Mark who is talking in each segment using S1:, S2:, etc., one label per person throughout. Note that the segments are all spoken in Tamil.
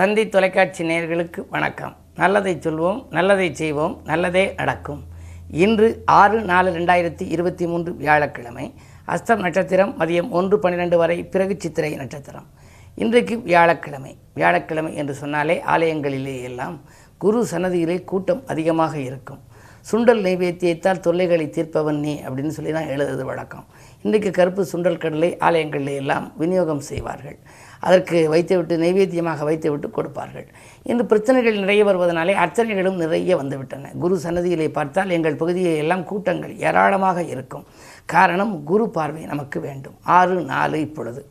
S1: தந்தி தொலைக்காட்சி நேயர்களுக்கு வணக்கம். நல்லதை சொல்வோம் நல்லதை செய்வோம் நல்லதே நடக்கும். இன்று ஆறு நாலு ரெண்டாயிரத்தி இருபத்தி மூன்று வியாழக்கிழமை அஸ்தம் நட்சத்திரம் மதியம் ஒன்று பன்னிரெண்டு வரை பிறகு சித்திரை நட்சத்திரம். இன்றைக்கு வியாழக்கிழமை. வியாழக்கிழமை என்று சொன்னாலே ஆலயங்களிலே எல்லாம் குரு சன்னதியிலே கூட்டம் அதிகமாக இருக்கும். சுண்டல் நைவேத்தியத்தால் தொல்லைகளை தீர்ப்பவன் நீ அப்படின்னு சொல்லி தான் எழுதுவது வழக்கம். இன்றைக்கு கருப்பு சுண்டல் கடலை ஆலயங்களில் எல்லாம் விநியோகம் செய்வார்கள். அதற்கு வைத்துவிட்டு நைவேத்தியமாக வைத்துவிட்டு கொடுப்பார்கள். இன்று பிரச்சனைகள் நிறைய வருவதனாலே அர்ச்சனைகளும் நிறைய வந்துவிட்டன. குரு சன்னதியிலே பார்த்தால் எங்கள் பகுதியில் எல்லாம் கூட்டங்கள் ஏராளமாக இருக்கும். காரணம் குரு பார்வை நமக்கு வேண்டும். ஆறு நாலு இப்பொழுது.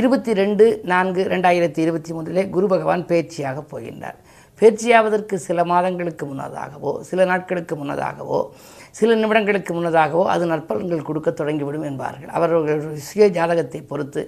S1: இருபத்தி ரெண்டு நான்கு ரெண்டாயிரத்தி இருபத்தி மூன்றிலே குரு பகவான் பேச்சியாக போகின்றார். பேச்சியாவதற்கு சில மாதங்களுக்கு முன்னதாகவோ சில நாட்களுக்கு முன்னதாகவோ சில நிமிடங்களுக்கு முன்னதாகவோ அது நற்பலன்கள் கொடுக்க தொடங்கிவிடும் என்பார்கள். அவர்கள் சுய ஜாதகத்தை பொறுத்து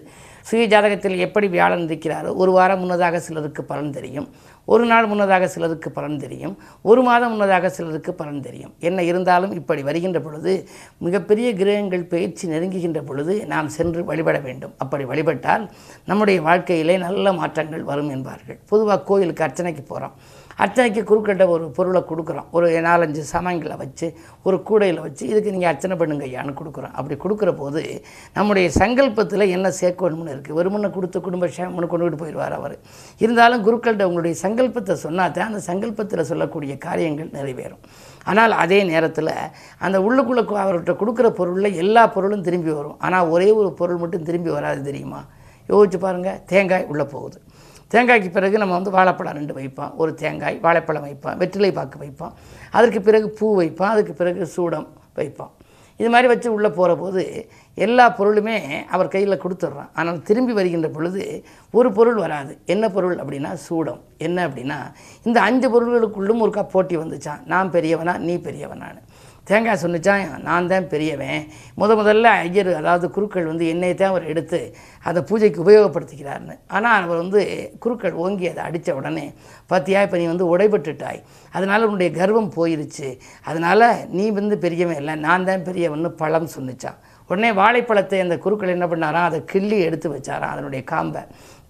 S1: சுய ஜாதகத்தில் எப்படி வியாழன் இருக்கிறாரோ? ஒரு வாரம் முன்னதாக சிலருக்கு பலன் தெரியும். ஒரு நாள் முன்னதாக சிலருக்கு பலன் தெரியும். ஒரு மாதம் முன்னதாக சிலருக்கு பலன் தெரியும். என்ன இருந்தாலும் இப்படி வருகின்ற பொழுது மிகப்பெரிய கிரகங்கள் பயிற்சி நெருங்குகின்ற பொழுது நாம் சென்று வழிபட வேண்டும். அப்படி வழிபட்டால் நம்முடைய வாழ்க்கையிலே நல்ல மாற்றங்கள் வரும் என்பார்கள். பொதுவாக கோயிலுக்கு அர்ச்சனைக்கு போகிறோம் அர்ச்சனைக்கு குறுக்கிட்ட ஒரு பொருளை கொடுக்குறோம். ஒரு நாலஞ்சு சாமான்களை வச்சு ஒரு கூடையில் வச்சு இதுக்கு நீங்கள் அர்ச்சனை பண்ணுங்க ஐயான்னு கொடுக்குறோம். அப்படி கொடுக்குற போது நம்முடைய சங்கல்பத்தில் என்ன சேர்க்கணும்னு இருக்குது வெறுமனை கொடுத்து குடும்ப க்ஷேமம்னு கொண்டுகிட்டு போயிடுவார் அவர். இருந்தாலும் குருக்கள்கிட்ட உங்களுடைய சங்கல்பத்தை சொன்னாதான் அந்த சங்கல்பத்தில் சொல்லக்கூடிய காரியங்கள் நிறைவேறும். ஆனால் அதே நேரத்தில் அந்த உள்ளுக்குள்ளே அவர்கிட்ட கொடுக்குற பொருளில் எல்லா பொருளும் திரும்பி வரும். ஆனால் ஒரே ஒரு பொருள் மட்டும் திரும்பி வராது தெரியுமா? யோசிச்சு பாருங்கள் தேங்காய் உள்ளே போகுது. தேங்காய்க்கு பிறகு நம்ம வந்து வாழைப்பழம் ரெண்டு வைப்போம். ஒரு தேங்காய் வாழைப்பழம் வைப்போம். வெற்றிலை பாக்கு வைப்போம். அதற்கு பிறகு பூ வைப்போம். அதுக்கு பிறகு சூடம் வைப்போம். இது மாதிரி வச்சு உள்ளே போகிற போது எல்லா பொருளுமே அவர் கையில் கொடுத்துட்றான் ஆனால் திரும்பி வருகின்ற பொழுது ஒரு பொருள் வராது. என்ன பொருள் அப்படின்னா சூடம். என்ன அப்படின்னா இந்த அஞ்சு பொருள்களுக்குள்ளும் ஒருக்கா போட்டி வந்துச்சான். நான் பெரியவனா நீ பெரியவனான்னு. தேங்காய் சொன்னிச்சான் நான் தான் பெரியவன். முத முதல்ல ஐயர் அதாவது குருக்கள் வந்து என்னை தான் அவர் எடுத்து அதை பூஜைக்கு உபயோகப்படுத்திக்கிறார்னு. ஆனால் அவர் வந்து குருக்கள் ஓங்கி அதை அடித்த உடனே பார்த்தியா இப்போ நீ வந்து உடைபட்டுட்டாய். அதனால் உன்னுடைய கர்வம் போயிருச்சு. அதனால் நீ வந்து பெரியவன் இல்லை. நான் தான் பெரியவன்னு பழம் சொன்னிச்சான் உடனே வாழைப்பழத்தை அந்த குருக்கள் என்ன பண்ணாராம் அதை கிள்ளி எடுத்து வச்சாராம் அதனுடைய காம்பை.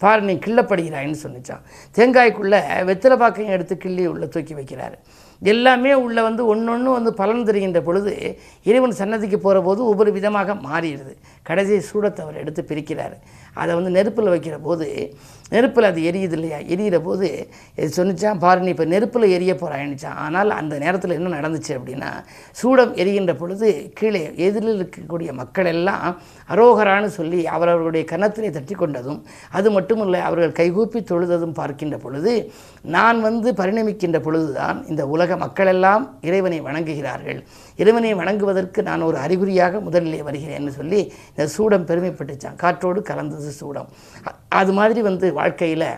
S1: பாரு நீ கிள்ளப்படுகிறாயின்னு சொன்னிச்சான் தேங்காய்க்குள்ளே வெத்தில பாக்கையும் எடுத்து கிள்ளி உள்ளே தூக்கி வைக்கிறாரு. எல்லாமே உள்ளே வந்து ஒன்று வந்து பலன் தெரிகின்ற பொழுது இறைவன் சன்னதிக்கு போகிற போது ஒவ்வொரு விதமாக மாறிடுது. கடைசி சூடத்தை அவர் எடுத்து பிரிக்கிறார். அதை வந்து நெருப்பில் வைக்கிற போது நெருப்பில் அது எரியுது இல்லையா? எரியிற போது இது சொன்னிச்சான் பாரு நீ இப்போ நெருப்பில் எரிய போகிறாயினுச்சான் ஆனால் அந்த நேரத்தில் என்ன நடந்துச்சு அப்படின்னா சூடம் எரிகின்ற பொழுது கீழே எதிரில் இருக்கக்கூடிய மக்கள் எல்லாம் அரோகரான்னு சொல்லி அவரவர்களுடைய கன்னத்திலே தட்டி கொண்டதும் அது மட்டுமில்லை அவர்கள் கைகூப்பி தொழுததும் பார்க்கின்ற பொழுது நான் வந்து பரிணமிக்கின்ற பொழுதுதான் இந்த உலக மக்களெல்லாம் இறைவனை வணங்குகிறார்கள். இறைவனை வணங்குவதற்கு நான் ஒரு அறிகுறியாக முதலிலே வருகிறேன்னு சொல்லி இந்த சூடம் பெருமைப்பட்டுச்சான். காற்றோடு கலந்தது. சூடம். அது மாதிரி வந்து வாழ்க்கையில்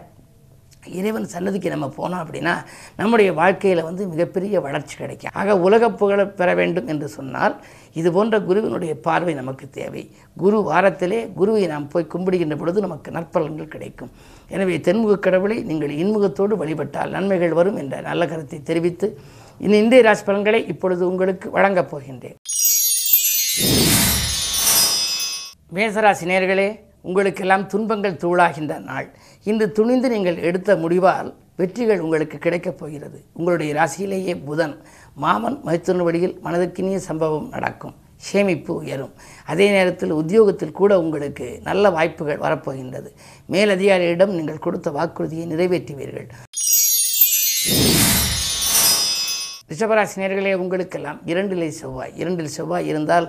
S1: இறைவன் சன்னதிக்கு நம்ம போனோம் அப்படின்னா நம்முடைய வாழ்க்கையில் வந்து மிகப்பெரிய வளர்ச்சி கிடைக்கும். ஆக உலக புகழ பெற வேண்டும் என்று சொன்னால் இது போன்ற குருவினுடைய பார்வை நமக்கு தேவை. குரு வாரத்திலே குருவை நாம் போய் கும்பிடுகின்ற பொழுது நமக்கு நற்பலன்கள் கிடைக்கும். எனவே தென்முக கடவுளை நீங்கள் இன்முகத்தோடு வழிபட்டால் நன்மைகள் வரும் என்ற நல்ல கருத்தை தெரிவித்து இனி இந்திய ராசி பலன்களை இப்பொழுது உங்களுக்கு வழங்கப் போகின்றேன். மேசராசி நேர்களே உங்களுக்கெல்லாம் துன்பங்கள் தூளாகின்ற நாள். இன்று துணிந்து நீங்கள் எடுத்த முடிவால் வெற்றிகள் உங்களுக்கு கிடைக்கப் போகிறது. உங்களுடைய ராசியிலேயே புதன் மாமன் மைத்துன வழியில் மனதிற்கினிய சம்பவம் நடக்கும். சேமிப்பு உயரும். அதே நேரத்தில் உத்தியோகத்தில் கூட உங்களுக்கு நல்ல வாய்ப்புகள் வரப்போகின்றது. மேலதிகாரியிடம் நீங்கள் கொடுத்த வாக்குறுதியை நிறைவேற்றுவீர்கள். ரிஷபராசினியர்களே உங்களுக்கெல்லாம் இரண்டிலே செவ்வாய். இரண்டில் செவ்வாய் இருந்தால்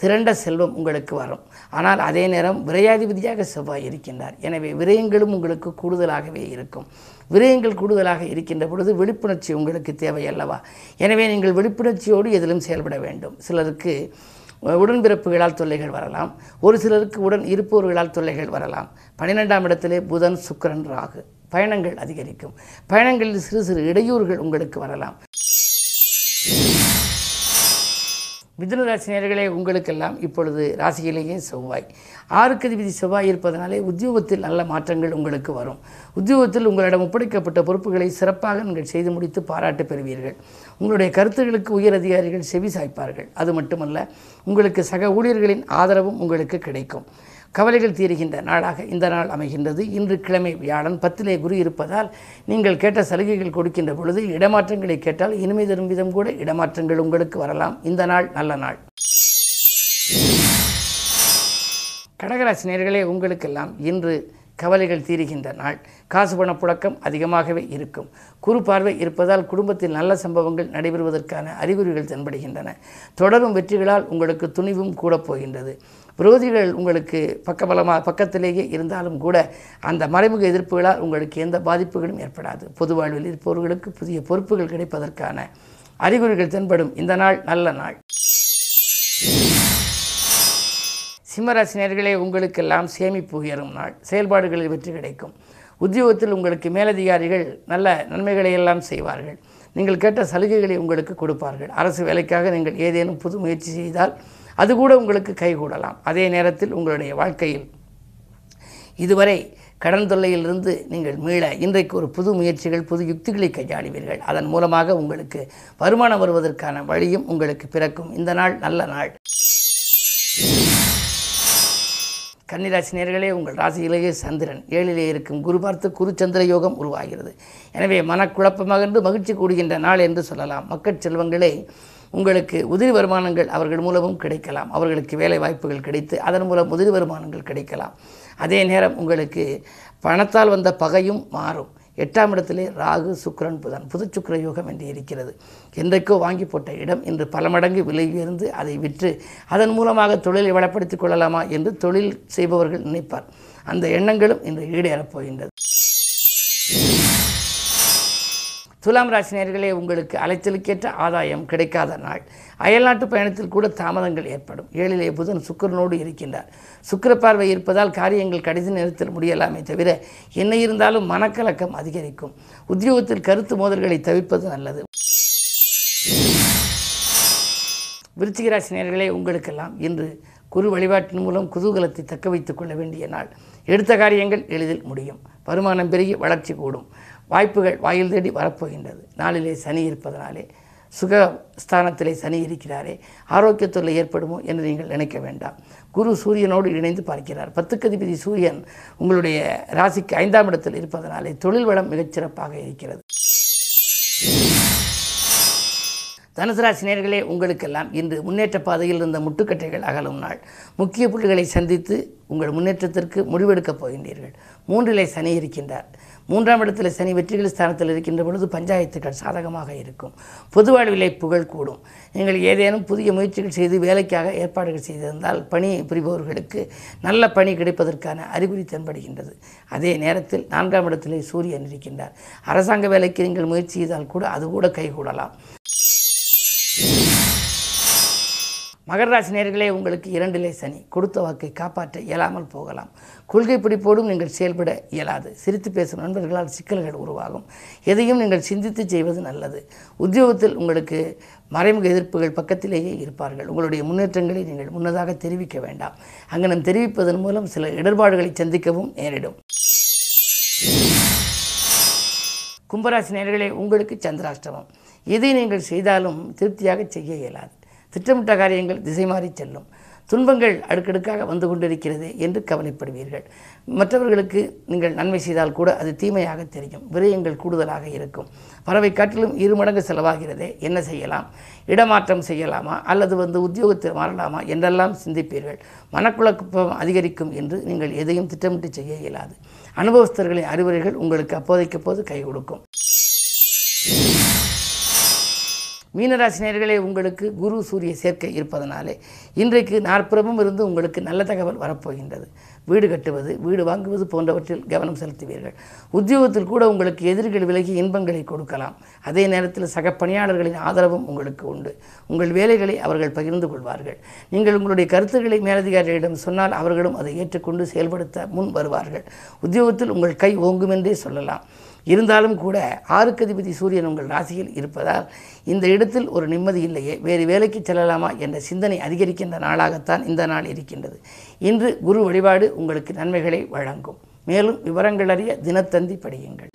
S1: திரண்ட செல்வம் உங்களுக்கு வரும். ஆனால் அதே நேரம் விரையாதிபதியாக செவ்வாய் இருக்கின்றார். எனவே விரயங்களும் உங்களுக்கு கூடுதலாகவே இருக்கும். விரயங்கள் கூடுதலாக இருக்கின்ற பொழுது விழிப்புணர்ச்சி உங்களுக்கு தேவை அல்லவா? எனவே நீங்கள் விழிப்புணர்ச்சியோடு எதிலும் செயல்பட வேண்டும். சிலருக்கு உடன்பிறப்புகளால் தொல்லைகள் வரலாம். ஒரு சிலருக்கு உடன் இருப்பவர்களால் தொல்லைகள் வரலாம். பன்னிரெண்டாம் இடத்திலே புதன் சுக்கிரன் ராகு பயணங்கள் அதிகரிக்கும். பயணங்களில் சிறு சிறு இடையூறுகள் உங்களுக்கு வரலாம். மிதுன ராசி உங்களுக்கெல்லாம் இப்பொழுது ராசியிலேயே செவ்வாய். ஆறுக்கு அதிபதி செவ்வாய் இருப்பதனாலே உத்தியோகத்தில் நல்ல மாற்றங்கள் உங்களுக்கு வரும். உத்தியோகத்தில் உங்களிடம் ஒப்படைக்கப்பட்ட பொறுப்புகளை சிறப்பாக நீங்கள் செய்து முடித்து பாராட்டு பெறுவீர்கள். உங்களுடைய கருத்துகளுக்கு உயர் அதிகாரிகள் செவி சாய்ப்பார்கள். அது மட்டுமல்ல உங்களுக்கு சக ஊழியர்களின் ஆதரவும் உங்களுக்கு கிடைக்கும். கவலைகள் தீருகின்ற நாளாக இந்த நாள் அமைகின்றது. இன்று கிழமை வியாழன் பத்திலே குரு இருப்பதால் நீங்கள் கேட்ட சலுகைகள் கொடுக்கின்ற பொழுது இடமாற்றங்களை கேட்டால் இனிமை தரும் விதம் கூட இடமாற்றங்கள் உங்களுக்கு வரலாம். இந்த நாள் நல்ல நாள். கடகராசி நேர்களே உங்களுக்கெல்லாம் இன்று கவலைகள் தீருகின்ற நாள். காசு பண புழக்கம் அதிகமாகவே இருக்கும். குறு பார்வை இருப்பதால் குடும்பத்தில் நல்ல சம்பவங்கள் நடைபெறுவதற்கான அறிகுறிகள் தென்படுகின்றன. தொடரும் வெற்றிகளால் உங்களுக்கு துணிவும் கூட போகின்றது. விரோதிகள் உங்களுக்கு பக்கபலமாக பக்கத்திலேயே இருந்தாலும் கூட அந்த மறைமுக எதிர்ப்புகளால் உங்களுக்கு எந்த பாதிப்புகளும் ஏற்படாது. பொது வாழ்வில் இருப்பவர்களுக்கு புதிய பொறுப்புகள் கிடைப்பதற்கான அறிகுறிகள் தென்படும். இந்த நாள் நல்ல நாள். சிம்மராசினியர்களே உங்களுக்கெல்லாம் சேமிப்பு உயரும் நாள். செயல்பாடுகளில் வெற்றி கிடைக்கும். உத்தியோகத்தில் உங்களுக்கு மேலதிகாரிகள் நல்ல நன்மைகளை எல்லாம் செய்வார்கள். நீங்கள் கேட்ட சலுகைகளை உங்களுக்கு கொடுப்பார்கள். அரசு வேலைக்காக நீங்கள் ஏதேனும் புது முயற்சி செய்தால் அது கூட உங்களுக்கு கைகூடலாம் அதே நேரத்தில் உங்களுடைய வாழ்க்கையில் இதுவரை கடன் தொல்லையிலிருந்து நீங்கள் மீள இன்றைக்கு ஒரு புது முயற்சிகள் புது யுக்திகளை கையாளுவீர்கள். அதன் மூலமாக உங்களுக்கு வருமானம் வருவதற்கான வழியும் உங்களுக்கு பிறக்கும். இந்த நாள் நல்ல நாள். கன்னிராசினியர்களே உங்கள் ராசியிலேயே சந்திரன். ஏழிலே இருக்கும் குரு பார்த்து குருச்சந்திர யோகம் உருவாகிறது. எனவே மனக்குழப்பமகன்று மகிழ்ச்சி கூடுகின்ற நாள் என்று சொல்லலாம். மக்கள் செல்வங்களே உங்களுக்கு உதிரி வருமானங்கள் அவர்கள் மூலமும் கிடைக்கலாம். அவர்களுக்கு வேலை வாய்ப்புகள் கிடைத்து அதன் மூலம் உதிரி வருமானங்கள் கிடைக்கலாம். அதே நேரம் உங்களுக்கு பணத்தால் வந்த பகையும் மாறும். எட்டாம் இடத்திலே ராகு சுக்கரன் புதன். புது சுக்கிர யோகம் என்று இருக்கிறது. என்றைக்கோ வாங்கி போட்ட இடம் இன்று பல மடங்கு விலை உயர்ந்து அதை விற்று அதன் மூலமாக தொழிலை வளப்படுத்திக் கொள்ளலாமா என்று தொழில் செய்பவர்கள் நினைப்பார். அந்த எண்ணங்களும் இன்று ஈடேறப் போகின்றது. துலாம் ராசினியர்களே உங்களுக்கு அலைச்சலுக்கேற்ற ஆதாயம் கிடைக்காத நாள். அயல்நாட்டு பயணத்தில் கூட தாமதங்கள் ஏற்படும். ஏழிலே புதன் சுக்கிரனோடு இருக்கின்றார். சுக்கிர பார்வை இருப்பதால் காரியங்கள் கடைசி நேரத்தில் முடியலாமே தவிர என்ன இருந்தாலும் மனக்கலக்கம் அதிகரிக்கும். உத்தியோகத்தில் கருத்து மோதல்களை தவிர்ப்பது நல்லது. விருச்சிக நேர்களே உங்களுக்கெல்லாம் இன்று குரு வழிபாட்டின் மூலம் குதூகலத்தை தக்க வைத்துக் கொள்ள வேண்டிய நாள். எடுத்த காரியங்கள் எளிதில் முடியும். வருமானம் பெருகி வளர்ச்சி கூடும். வாய்ப்புகள் வாயில் தேடி வரப்போகின்றது. நாளிலே சனி இருப்பதனாலே சுக ஸ்தானத்திலே சனி இருக்கிறாரே ஆரோக்கியத்துறையில் ஏற்படுமோ என்று நீங்கள் நினைக்க வேண்டாம். குரு சூரியனோடு இணைந்து பார்க்கிறார். பத்துக்கு அதிபதி சூரியன் உங்களுடைய ராசிக்கு ஐந்தாம் இடத்தில் இருப்பதனாலே தொழில் வளம் மிகச்சிறப்பாக இருக்கிறது. தனுசு ராசி நேர்களே உங்களுக்கெல்லாம் இன்று முன்னேற்ற பாதையில் இருந்த முட்டுக்கட்டைகள் அகலும் நாள். முக்கிய புள்ளிகளை சந்தித்து உங்கள் முன்னேற்றத்திற்கு முடிவெடுக்கப் போகின்றீர்கள். மூன்றிலே சனி இருக்கின்றார். மூன்றாம் இடத்தில் சனி வெற்றிகள் ஸ்தானத்தில் இருக்கின்ற பொழுது பஞ்சாயத்துக்கள் சாதகமாக இருக்கும். பொது வாழ்விலை புகழ் கூடும். நீங்கள் ஏதேனும் புதிய முயற்சிகள் செய்து வேலைக்காக ஏற்பாடுகள் செய்திருந்தால் பணி புரிபவர்களுக்கு நல்ல பணி கிடைப்பதற்கான அறிகுறி தென்படுகின்றது. அதே நேரத்தில் நான்காம் இடத்திலே சூரியன் இருக்கின்றார். அரசாங்க வேலைக்கு நீங்கள் முயற்சி செய்தால் கூட அது கூட கைகூடலாம். மகர ராசி நேர்களே உங்களுக்கு இரண்டிலே சனி. கொடுத்த வாக்கை காப்பாற்ற இயலாமல் போகலாம். கொள்கை பிடிப்போடும் நீங்கள் செயல்பட இயலாது. சிரித்து பேசும் நண்பர்களால் சிக்கல்கள் உருவாகும். எதையும் நீங்கள் சிந்தித்து செய்வது நல்லது. உத்தியோகத்தில் உங்களுக்கு மறைமுக எதிர்ப்புகள் பக்கத்திலேயே இருப்பார்கள். உங்களுடைய முன்னேற்றங்களை நீங்கள் முன்னதாக தெரிவிக்க வேண்டாம். அங்கனம் தெரிவிப்பதன் மூலம் சில இடர்பாடுகளை சந்திக்கவும் நேரிடும். கும்பராசி நேர்களே உங்களுக்கு சந்திராஷ்டமம். எதை நீங்கள் செய்தாலும் திருப்தியாக செய்ய இயலாது. திட்டமிட்ட காரியங்கள் திசை மாறி செல்லும். துன்பங்கள் அடுக்கடுக்காக வந்து கொண்டிருக்கிறது என்று கவலைப்படுவீர்கள். மற்றவர்களுக்கு நீங்கள் நன்மை செய்தால் கூட அது தீமையாக தெரியும். விரயங்கள் கூடுதலாக இருக்கும். பறவை காட்டிலும் இரு மடங்கு செலவாகிறதே. என்ன செய்யலாம்? இடமாற்றம் செய்யலாமா? அல்லது வந்து உத்தியோகத்தில் மாறலாமா? என்றெல்லாம் சிந்திப்பீர்கள். மனக்குழப்பம் அதிகரிக்கும் என்று நீங்கள் எதையும் திட்டமிட்டு செய்ய இயலாது. அனுபவஸ்தர்களின் அறிவுரைகள் உங்களுக்கு அப்போதைக்கு போது கை கொடுக்கும். மீனராசினியர்களே உங்களுக்கு குரு சூரிய சேர்க்கை இருப்பதனாலே இன்றைக்கு நாற்புறமும் இருந்து உங்களுக்கு நல்ல தகவல் வரப்போகின்றது. வீடு கட்டுவது வீடு வாங்குவது போன்றவற்றில் கவனம் செலுத்துவீர்கள். உத்தியோகத்தில் கூட உங்களுக்கு எதிரிகள் விலகி இன்பங்களை கொடுக்கலாம். அதே நேரத்தில் சக பணியாளர்களின் ஆதரவும் உங்களுக்கு உண்டு. உங்கள் வேலைகளை அவர்கள் பகிர்ந்து கொள்வார்கள். நீங்கள் உங்களுடைய கருத்துக்களை மேலதிகாரிகளிடம் சொன்னால் அவர்களும் அதை ஏற்றுக்கொண்டு செயல்படுத்த முன் வருவார்கள். உத்தியோகத்தில் உங்கள் கை ஓங்கும் என்றே சொல்லலாம். இருந்தாலும் கூட ஆறுக்கதிபதி சூரியன் உங்கள் ராசியில் இருப்பதால் இந்த இடத்தில் ஒரு நிம்மதி இல்லையே. வேறு வேலைக்கு செல்லலாமா என்ற சிந்தனை அதிகரிக்கின்ற நாளாகத்தான் இந்த நாள் இருக்கின்றது. இன்று குரு வழிபாடு உங்களுக்கு நன்மைகளை வழங்கும். மேலும் விவரங்கள் அறிய தினத்தந்தி படியுங்கள்.